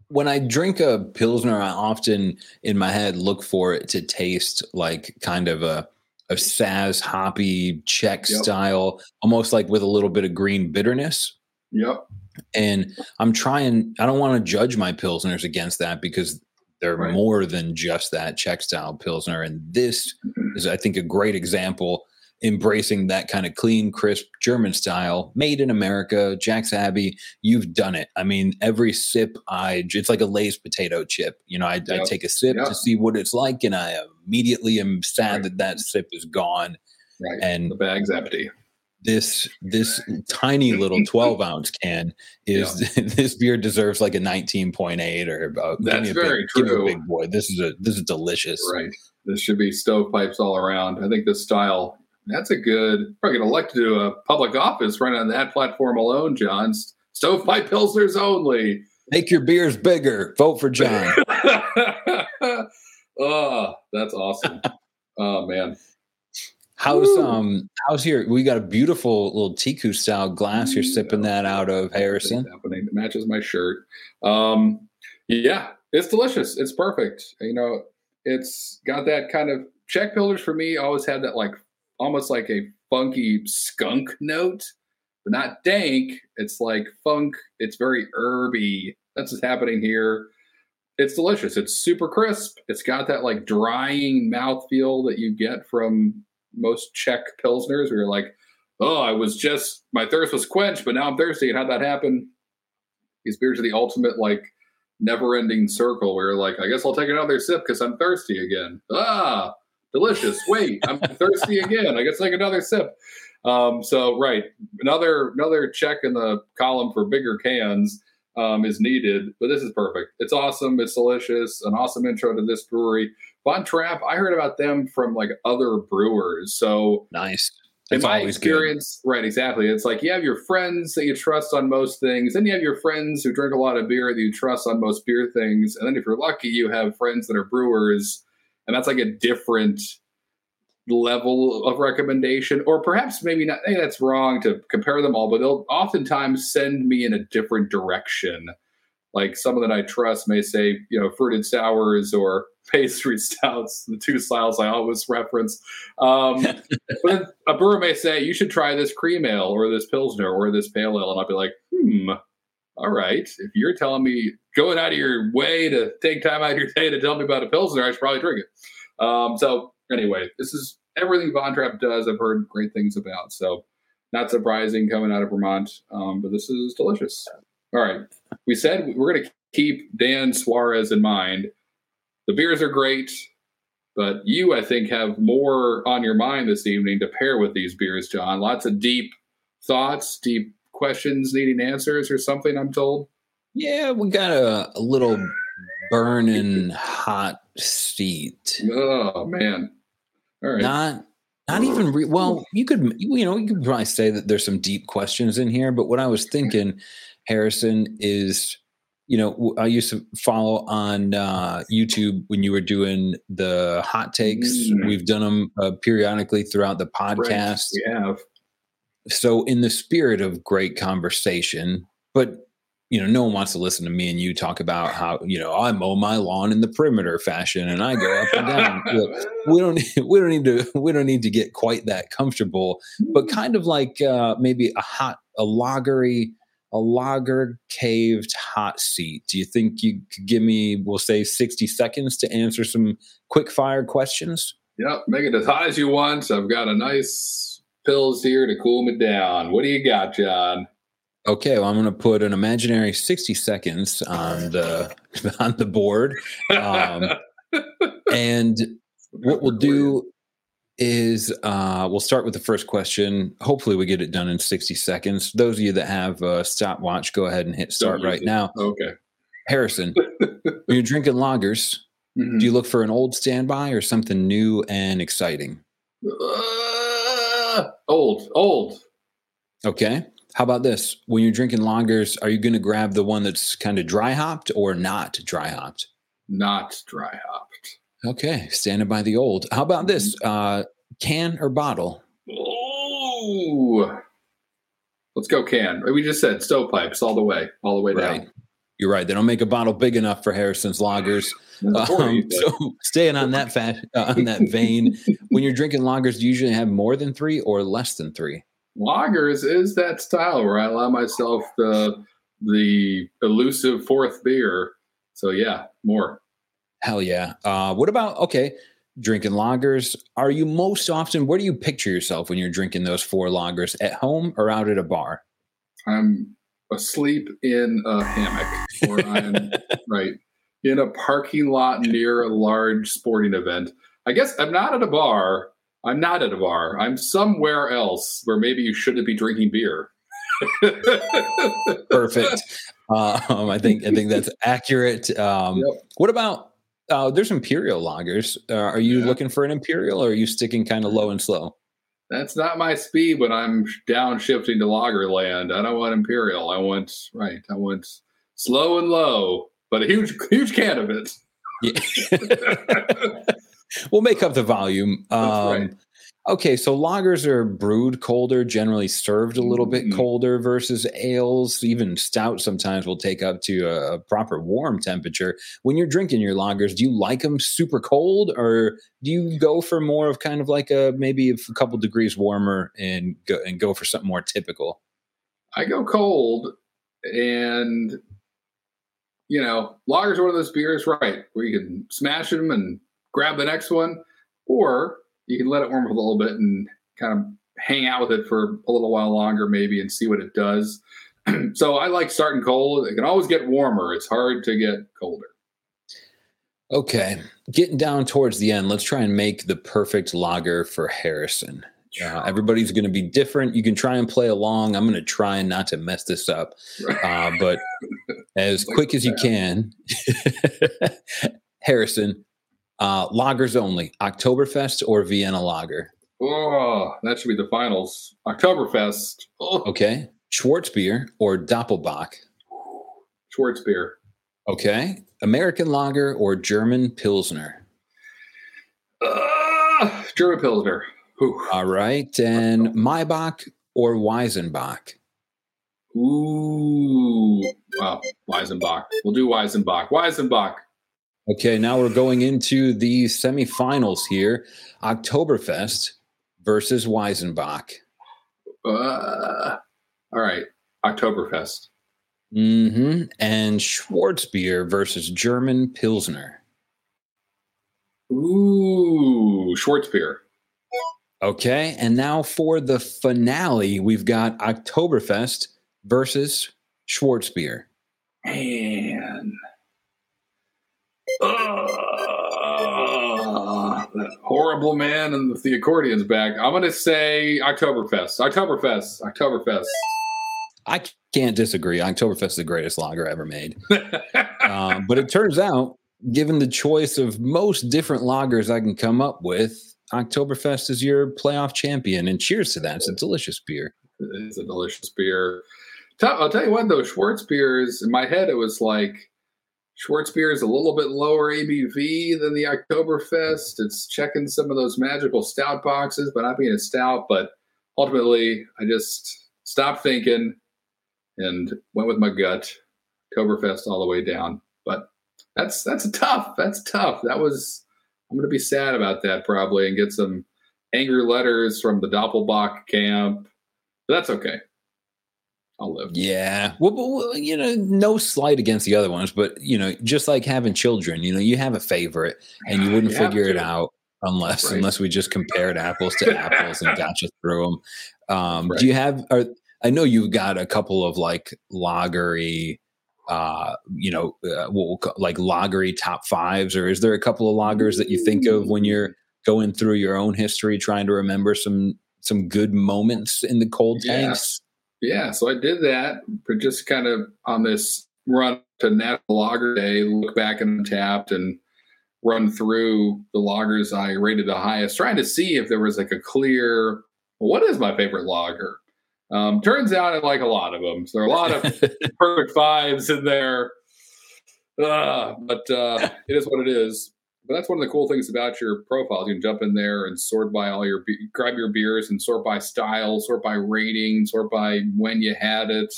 when I drink a pilsner, I often in my head look for it to taste like kind of a a Saaz hoppy Czech Yep. style, almost like with a little bit of green bitterness. Yep. And I'm trying. I don't want to judge my pilsners against that because they're Right. more than just that Czech style pilsner. And this mm-hmm. is, I think, a great example embracing that kind of clean, crisp German style, made in America. Jack's Abbey, you've done it. I mean, every sip, I it's like a Lay's potato chip. You know, I, I take a sip Yep. to see what it's like, and I immediately am sad Right. that that sip is gone. Right. And the bag's empty. this this tiny little 12 ounce can is this beer deserves like a 19.8 or about give That's me a very big, give a true. big boy this is a this is delicious Right. This should be stovepipes all around. I think this style, that's a good, probably going to elect to do a public office right on that platform alone, John. Stovepipe Pilsners only. make your beers bigger vote for john oh, that's awesome. oh, man. how's Woo. um how's here we got a beautiful little teku style glass you're sipping that out of harrison happening. It matches my shirt. Um, yeah, it's delicious. It's perfect. You know, it's got that kind of Czech Pillars for me always had that like almost like a funky skunk note, but not dank. It's like funk. It's very herby. That's what's happening here. It's delicious. It's super crisp. It's got that like drying mouthfeel that you get from most Czech Pilsners where you're like, oh, I was just my thirst was quenched, but now I'm thirsty. And how'd that happen? These beers are the ultimate like never-ending circle where you're like, I guess I'll take another sip because I'm thirsty again. Ah, delicious. Wait, I'm thirsty again. I guess like another sip. Um, so right, another another check in the column for bigger cans um, is needed, but this is perfect. It's awesome. It's delicious. An awesome intro to this brewery. Von Trapp. I heard about them from like other brewers. So nice in it's my always good experience, right, exactly. It's like you have your friends that you trust on most things, then you have your friends who drink a lot of beer that you trust on most beer things, and then if you're lucky, you have friends that are brewers, and that's like a different level of recommendation, or perhaps maybe not. Hey, that's wrong to compare them all, but they'll oftentimes send me in a different direction. Like someone that I trust may say, you know, fruited sours or pastry stouts, the two styles I always reference. Um, but a brewer may say you should try this cream ale or this pilsner or this pale ale, and I'll be like, hmm, all right. If you're telling me going out of your way to take time out of your day to tell me about a pilsner, I should probably drink it. Um, so anyway, this is everything Von Trapp does. I've heard great things about. So not surprising coming out of Vermont, um, but this is delicious. All right, we said we're going to keep Dan Suarez in mind. The beers are great. But you, I think, have more on your mind this evening to pair with these beers, John. Lots of deep thoughts, deep questions needing answers, or something. I'm told. yeah we got a, a little burning hot seat Oh man! All right. not not even re- well you could you know you could probably say that there's some deep questions in here but what i was thinking harrison is you know I used to follow on uh, youtube when you were doing the hot takes Mm. we've done them uh, periodically throughout the Right. podcast We have. So in the spirit of great conversation, but you know, no one wants to listen to me and you talk about how you know I mow my lawn in the perimeter fashion and I go up and down. we don't we don't need to we don't need to get quite that comfortable, but kind of like uh, maybe a hot a lagery a lager caved hot seat. Do you think you could give me, we'll say, 60 seconds to answer some quick fire questions? Yep, make it as hot as you want. I've got a nice pills here to cool me down. What do you got, John? Okay, well, I'm going to put an imaginary 60 seconds on the on the board, um, and what we'll do is uh, we'll start with the first question. Hopefully, we get it done in 60 seconds. Those of you that have a stopwatch, go ahead and hit start right it. now. Okay. Harrison, when you're drinking lagers, mm-hmm. do you look for an old standby or something new and exciting? Uh, old, old. Okay. How about this? When you're drinking lagers, are you going to grab the one that's kind of dry hopped or not dry hopped? Not dry hopped. Okay, standing by the old. How about this? Mm-hmm. Uh, can or bottle? Oh, let's go can. We just said stovepipes all the way, all the way right. down. You're right. They don't make a bottle big enough for Harrison's lagers. Um, so staying on that fat, uh, on that vein, when you're drinking lagers, do you usually have more than three or less than three? Lagers is that style where I allow myself the the elusive fourth beer. So yeah, more. Hell yeah. Uh, what about okay? Drinking lagers. Are you most often? Where do you picture yourself when you're drinking those four lagers? At home or out at a bar? I'm asleep in a hammock, or I'm right in a parking lot near a large sporting event. I guess I'm not at a bar. I'm not at a bar. I'm somewhere else where maybe you shouldn't be drinking beer. Perfect. Um, I think I think that's accurate. Um, yep. What about uh, there's imperial lagers. Uh, are you yeah. looking for an imperial, or are you sticking kind of low and slow? That's not my speed, but I'm downshifting to lager land. I don't want imperial. I want right. I want slow and low, but a huge, huge can of it. Yeah. we'll make up the volume. Um, right. Okay, so lagers are brewed colder, generally served a little bit mm-hmm. colder versus ales. Even stout sometimes will take up to a, a, proper warm temperature. When you're drinking your lagers, do you like them super cold, or do you go for more of kind of like a maybe a couple degrees warmer and go and go for something more typical? I go cold, and you know, lagers are one of those beers, right, where you can smash them and grab the next one, or you can let it warm up a little bit and kind of hang out with it for a little while longer, maybe, and see what it does. so I like starting cold. It can always get warmer. It's hard to get colder. Okay, getting down towards the end, let's try and make the perfect lager for Harrison. Uh, everybody's going to be different. You can try and play along. I'm going to try and not to mess this up, uh, but as quick as you can, Harrison, uh, lagers only, Oktoberfest or Vienna Lager? Oh, that should be the finals. Oktoberfest. Oh. Okay. Schwarzbier or Doppelbock? Schwarzbier. Okay. American Lager or German Pilsner? Uh, German Pilsner. Whew. All right. And Maibock or Weizenbock? Ooh. Wow. Weizenbock. We'll do Weizenbock. Weizenbock. Okay, now we're going into the semifinals here. Oktoberfest versus Weizenbock. Uh, all right, Oktoberfest. Mm-hmm. And Schwarzbier versus German Pilsner. Ooh, Schwarzbier. Okay, and now for the finale, we've got Oktoberfest versus Schwarzbier. Man. Uh, that horrible man and the accordion's back. I'm going to say Oktoberfest. Oktoberfest. Oktoberfest. I can't disagree. Oktoberfest is the greatest lager ever made. um, but it turns out, given the choice of most different lagers I can come up with, Oktoberfest is your playoff champion. And cheers to that. It's a delicious beer. It is a delicious beer. I'll tell you what, though, Schwartz beers, in my head, it was like Schwarzbier is a little bit lower ABV than the Oktoberfest. It's checking some of those magical stout boxes, but not being a stout. But ultimately, I just stopped thinking and went with my gut. Oktoberfest all the way down. But that's that's tough. That's tough. That was I'm going to be sad about that probably and get some angry letters from the Doppelbock camp. But that's okay. I'll live. Yeah. Well, well, you know, no slight against the other ones, but you know, just like having children, you know, you have a favorite and you wouldn't you figure it out unless right. unless we just compared apples to apples and got you through them. Um, right. Do you have? Are, I know you've got a couple of like lagery, uh, you know, uh, we'll like lagery top fives, or is there a couple of loggers that you think of when you're going through your own history, trying to remember some some good moments in the cold tanks? Yeah, so I did that, but just kind of on this run to National Lager Day, look back and tapped and run through the loggers I rated the highest, trying to see if there was like a clear, what is my favorite logger. Um, turns out I like a lot of them. So there are a lot of perfect fives in there. Uh, but uh, it is what it is. But that's one of the cool things about your profiles. You can jump in there and sort by all your, grab your beers and sort by style, sort by rating, sort by when you had it,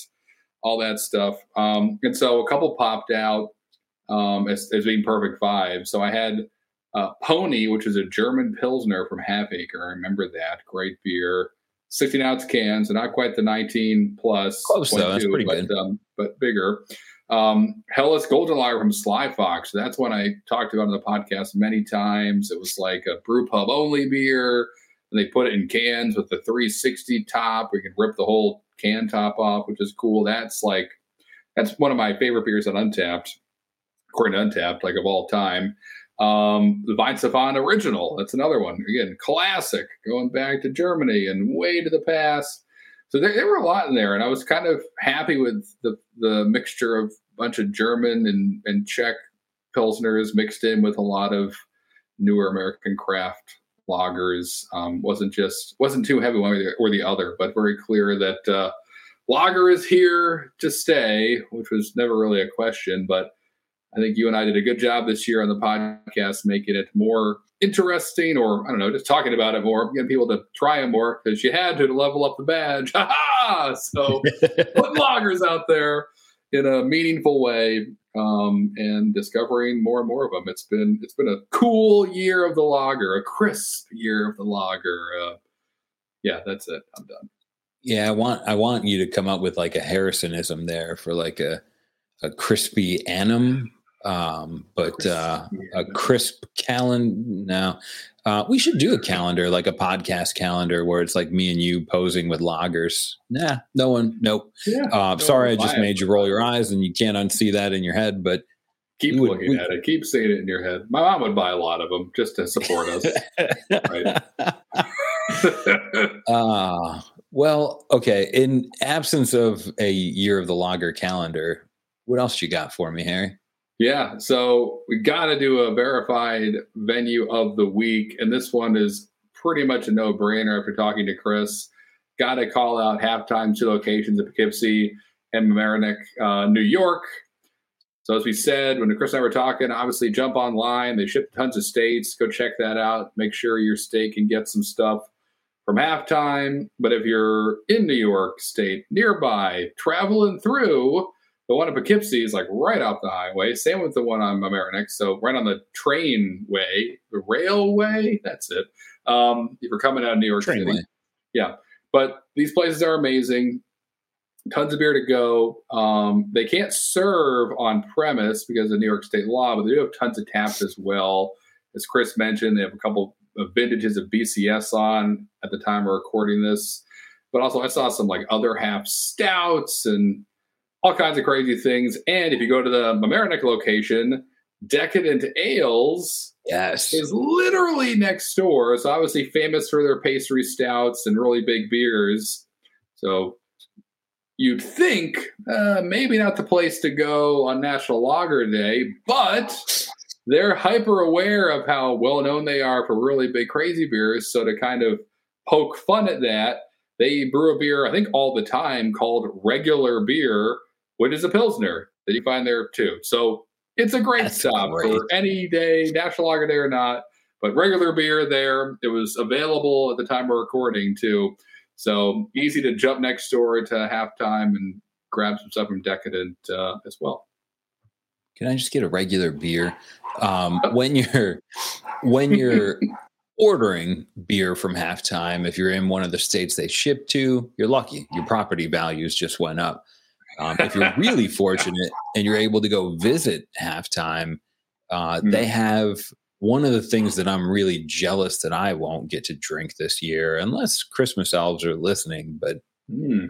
all that stuff. Um, and so a couple popped out um, as, as being perfect five. So I had uh, Pony, which is a German Pilsner from Half Acre. I remember that. Great beer. 16 ounce cans, so not quite the 19 plus. Close though, that's pretty but, good. Um, but bigger. Um, Helles Golden Lager from Sly Fox. That's one I talked about on the podcast many times. It was like a brew pub only beer. And they put it in cans with the 360 top. We can rip the whole can top off, which is cool. That's like, that's one of my favorite beers on Untappd, according to Untappd, like of all time. Um, the Weihenstephan original, that's another one. Again, classic, going back to Germany and way to the past. So there, there, were a lot in there, and I was kind of happy with the the mixture of bunch of German and, and Czech pilsners mixed in with a lot of newer American craft lagers. Um, wasn't just wasn't too heavy one or the other, but very clear that uh, lager is here to stay, which was never really a question, but I think you and I did a good job this year on the podcast, making it more interesting, or I don't know, just talking about it more, getting people to try it more because you had to, to level up the badge. so put lagers out there in a meaningful way um, and discovering more and more of them. It's been it's been a cool year of the logger, a crisp year of the logger. Uh, yeah, that's it. I'm done. Yeah, I want I want you to come up with like a Harrisonism there for like a a crispy annum um, but uh, a crisp calendar. No, uh, we should do a calendar, like a podcast calendar, where it's like me and you posing with loggers. Nah, no one. Nope. Yeah, uh, sorry, I just made you roll your eyes, and you can't unsee that in your head. But keep would, looking we, at it. Keep seeing it in your head. My mom would buy a lot of them just to support us. right. uh, well, okay. In absence of a year of the logger calendar, what else you got for me, Harry? Yeah, so we got to do a verified venue of the week, and this one is pretty much a no-brainer after talking to Chris. Got to call out halftime two locations at Poughkeepsie and Mamaroneck, uh, New York. So as we said, when Chris and I were talking, obviously jump online. They ship tons of states. Go check that out. Make sure your state can get some stuff from halftime. But if you're in New York State nearby, traveling through, the one in Poughkeepsie is like right off the highway. Same with the one on Mamaroneck. So right on the train way, the railway. That's it. Um, if you're coming out of New York train City, way. yeah. But these places are amazing. Tons of beer to go. Um, they can't serve on premise because of New York State law, but they do have tons of taps as well. As Chris mentioned, they have a couple of vintages of BCS on at the time we're recording this. But also, I saw some like other half stouts and all kinds of crazy things. And if you go to the Mamaroneck location, Decadent Ales yes. is literally next door. It's obviously famous for their pastry stouts and really big beers. So you'd think uh, maybe not the place to go on National Lager Day, but they're hyper aware of how well known they are for really big, crazy beers. So to kind of poke fun at that, they brew a beer, I think, all the time called regular beer which is a Pilsner that you find there too. So it's a great That's stop great. for any day, National Lager Day or not, but regular beer there. It was available at the time we're recording too. So easy to jump next door to halftime and grab some stuff from Decadent uh, as well. Can I just get a regular beer? Um, when you're when you're ordering beer from halftime, if you're in one of the states they ship to, you're lucky. Your property values just went up. Um, if you're really fortunate and you're able to go visit halftime, uh, mm. they have one of the things that I'm really jealous that I won't get to drink this year, unless Christmas elves are listening. But mm,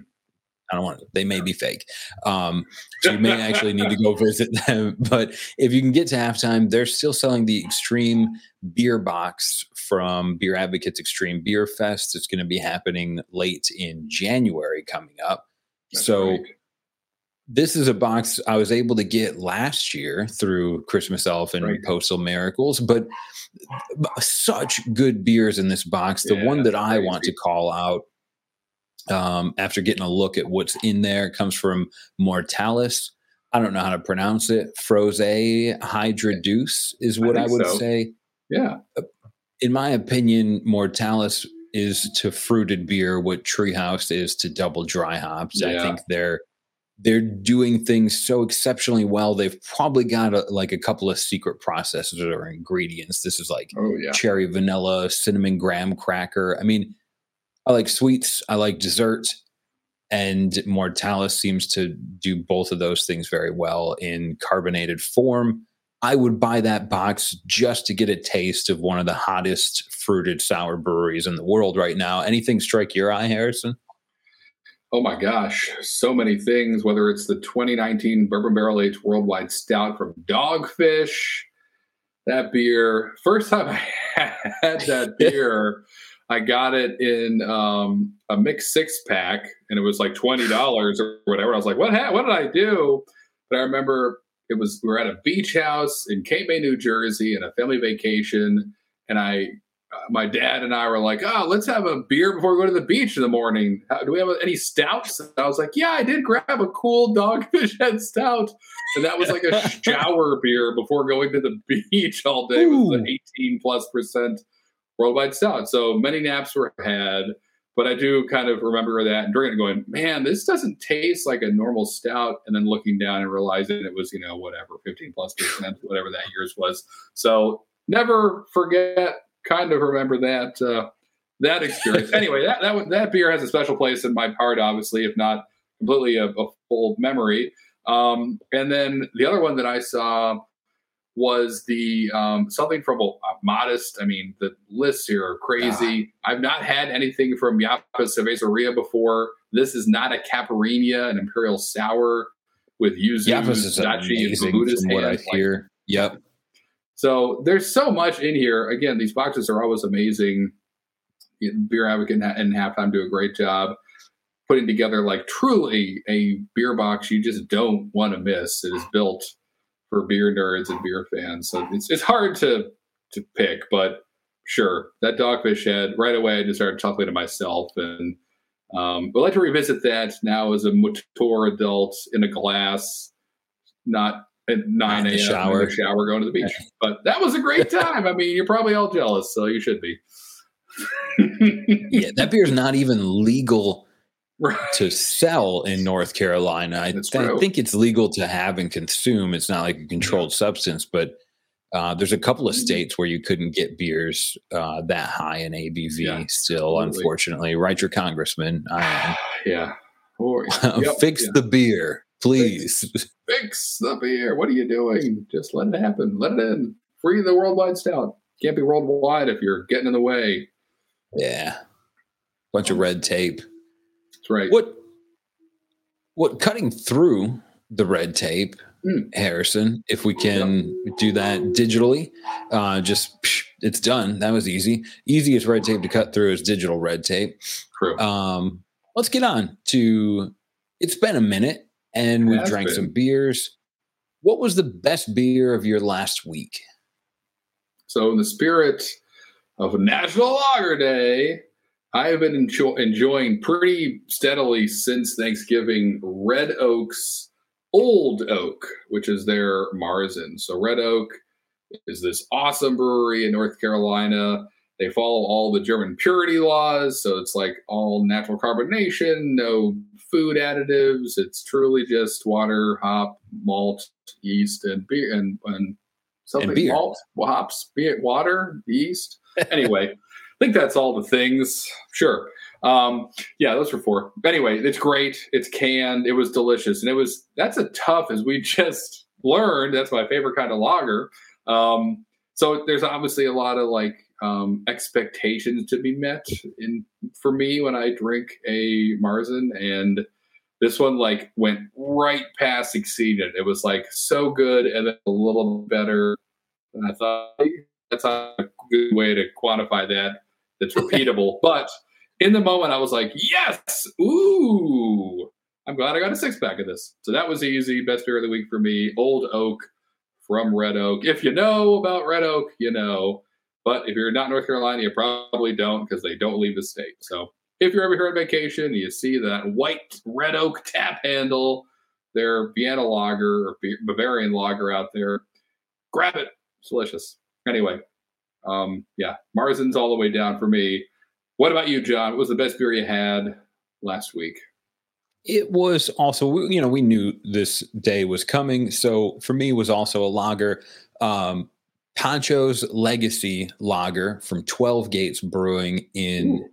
I don't want. To, They may be fake, um, so you may actually need to go visit them. But if you can get to halftime, they're still selling the Extreme Beer Box from Beer Advocates Extreme Beer Fest. It's going to be happening late in January coming up. That's so. Great this is a box I was able to get last year through Christmas Elf and right. Postal Miracles, but such good beers in this box. The yeah, one that I crazy. want to call out um, after getting a look at what's in there comes from Mortalis. I don't know how to pronounce it. Froze Hydra Deuce is what I, I would so. say. Yeah. Uh, in my opinion, Mortalis is to fruited beer what Treehouse is to double dry hops. Yeah. I think they're they're doing things so exceptionally well. They've probably got a, like a couple of secret processes or ingredients. This is like oh, yeah. cherry vanilla, cinnamon graham cracker. I mean, I like sweets, I like dessert, and Mortalis seems to do both of those things very well in carbonated form. I would buy that box just to get a taste of one of the hottest fruited sour breweries in the world right now. Anything strike your eye, Harrison? Oh my gosh, so many things, whether it's the 2019 Bourbon Barrel Aged Worldwide Stout from Dogfish, that beer. First time I had that beer, I got it in um, a mixed six pack and it was like $20 or whatever. I was like, what, ha- what did I do? But I remember it was, we were at a beach house in Cape May, New Jersey, in a family vacation. And I my dad and I were like, oh, let's have a beer before we go to the beach in the morning. Uh, do we have any stouts? And I was like, yeah, I did grab a cool dogfish head stout. And that was like a shower beer before going to the beach all day Ooh. with the 18 plus percent worldwide stout. So many naps were had, but I do kind of remember that and drinking going, man, this doesn't taste like a normal stout. And then looking down and realizing it was, you know, whatever, 15 plus percent, whatever that year's was. So never forget kind of remember that uh, that experience. anyway, that, that that beer has a special place in my heart, obviously, if not completely a, a full memory. Um, and then the other one that I saw was the um, something from a, a, modest. I mean, the lists here are crazy. Ah. I've not had anything from Yapa Cerveceria before. This is not a Caipirinha, an imperial sour with yuzu, Yapa's is amazing from what I hear. Like, yep. So there's so much in here. Again, these boxes are always amazing. Beer Advocate and Halftime do a great job putting together like truly a beer box you just don't want to miss. It is built for beer nerds and beer fans. So it's it's hard to to pick, but sure, that dogfish head right away I just started chuckling to myself and um, I'd like to revisit that now as a mature adult in a glass, not at 9 a.m. shower. shower going to the beach. But that was a great time. I mean, you're probably all jealous, so you should be. yeah, that beer is not even legal right. to sell in North Carolina. I, th- I, think it's legal to have and consume. It's not like a controlled yeah. substance, but uh, there's a couple of mm-hmm. states where you couldn't get beers uh, that high in ABV yeah, still, absolutely. unfortunately. Write your congressman. I am. yeah. Or, yep, Fix yeah. the beer. Please fix, fix the beer. What are you doing? Just let it happen. Let it in. Free the worldwide stout. Can't be worldwide if you're getting in the way. Yeah. Bunch of red tape. That's right. What what cutting through the red tape, mm. Harrison, if we can yep. do that digitally, uh, just it's done. That was easy. Easiest red tape to cut through is digital red tape. True. Um, let's get on to it's been a minute and we drank some beers. What was the best beer of your last week? So, in the spirit of National Lager Day, I have been enjoy- enjoying pretty steadily since Thanksgiving Red Oak's Old Oak, which is their Marzen. So, Red Oak is this awesome brewery in North Carolina. They follow all the German purity laws, so it's like all natural carbonation, no food additives. It's truly just water, hop, malt, yeast, and beer, and, and something And beer. malt, hops, beer, water, yeast. Anyway, I think that's all the things. Sure. Um, yeah, those were four. Anyway, it's great. It's canned. It was delicious, and it was that's a tough as we just learned. That's my favorite kind of lager. Um, so there's obviously a lot of like um, expectations to be met in for me when I drink a Marzen, and this one like went right past exceeded. It was like so good, and then a little better than I thought. That's a good way to quantify that. That's repeatable, but in the moment, I was like, yes, ooh. I'm glad I got a six pack of this. So that was easy. Best beer of the week for me. Old Oak from Red Oak. If you know about Red Oak, you know. But if you're not North Carolina, you probably don't because they don't leave the state. So if you're ever here on vacation, you see that white Red Oak tap handle, their Vienna lager or Bavarian lager out there, grab it. It's delicious. Anyway, um, yeah, Marzin's all the way down for me. What about you, John? What was the best beer you had last week? It was also, you know, we knew this day was coming. So for me, it was also a lager. Um, Pancho's Legacy Lager from 12 Gates Brewing in Ooh.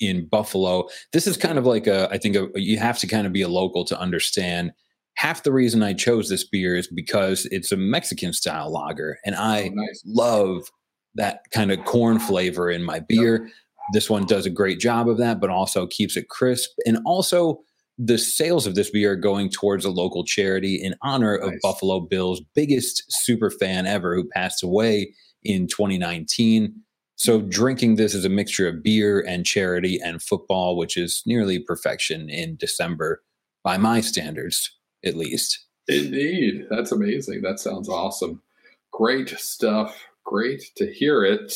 in Buffalo. This is kind of like a, I think a, you have to kind of be a local to understand. Half the reason I chose this beer is because it's a Mexican style lager, and I Oh, nice. love that kind of corn flavor in my beer. This one does a great job of that, but also keeps it crisp. And also, the sales of this beer are going towards a local charity in honor of Buffalo Bill's biggest super fan ever, who passed away in 2019. So, drinking this is a mixture of beer and charity and football, which is nearly perfection in December by my standards, at least. Indeed. That's amazing. That sounds awesome. Great stuff. Great to hear it.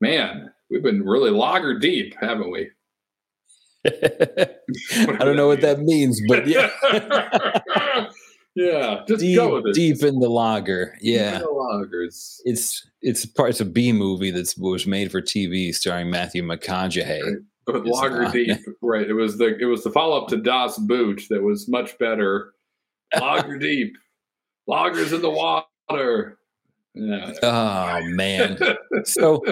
Man, we've been really lager deep, haven't we? I don't know what that means, but yeah. yeah, just deep, go with it. deep in the lager. Yeah. the lagers. It's it's part it's a B movie that was made for TV starring Matthew McConaughey. Right. But lager deep, right? It was the it was the follow up to Das Boot that was much better. Lager deep, lagers in the water. Oh man. So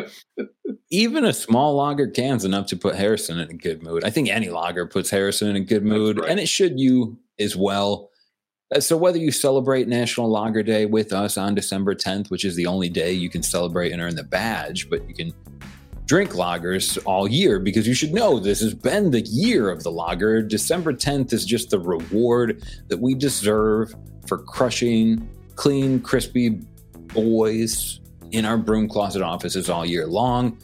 even a small lager can's enough to put Harrison in a good mood. I think any lager puts Harrison in a good mood, right. and it should you as well. Uh, So whether you celebrate National Lager Day with us on December 10th, which is the only day you can celebrate and earn the badge, but you can drink lagers all year because you should know this has been the year of the lager. December 10th is just the reward that we deserve for crushing clean, crispy boys in our broom closet offices all year long.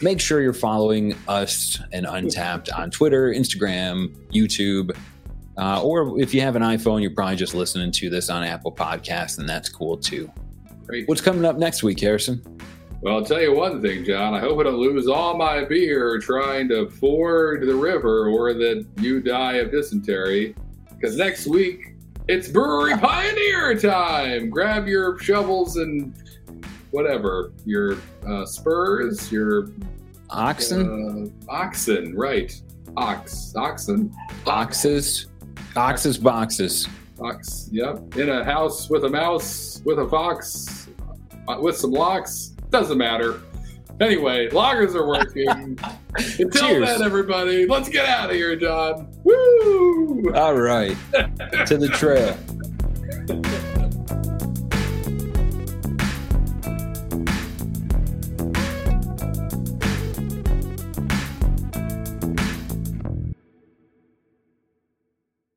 Make sure you're following us and Untappd on Twitter, Instagram, YouTube, uh, or if you have an iPhone, you're probably just listening to this on Apple Podcasts, and that's cool too. Great. What's coming up next week, Harrison? Well, I'll tell you one thing, John. I hope I don't lose all my beer trying to ford the river or that you die of dysentery. Because next week, it's Brewery Pioneer time. Grab your shovels and whatever, your uh, spurs, your Oxen, uh, oxen, right? Ox, oxen, oxes, oxes, boxes. ox. Yep, in a house with a mouse, with a fox, uh, with some locks. Doesn't matter. Anyway, loggers are working. Until Cheers. then, everybody, let's get out of here, John. Woo! All right, to the trail.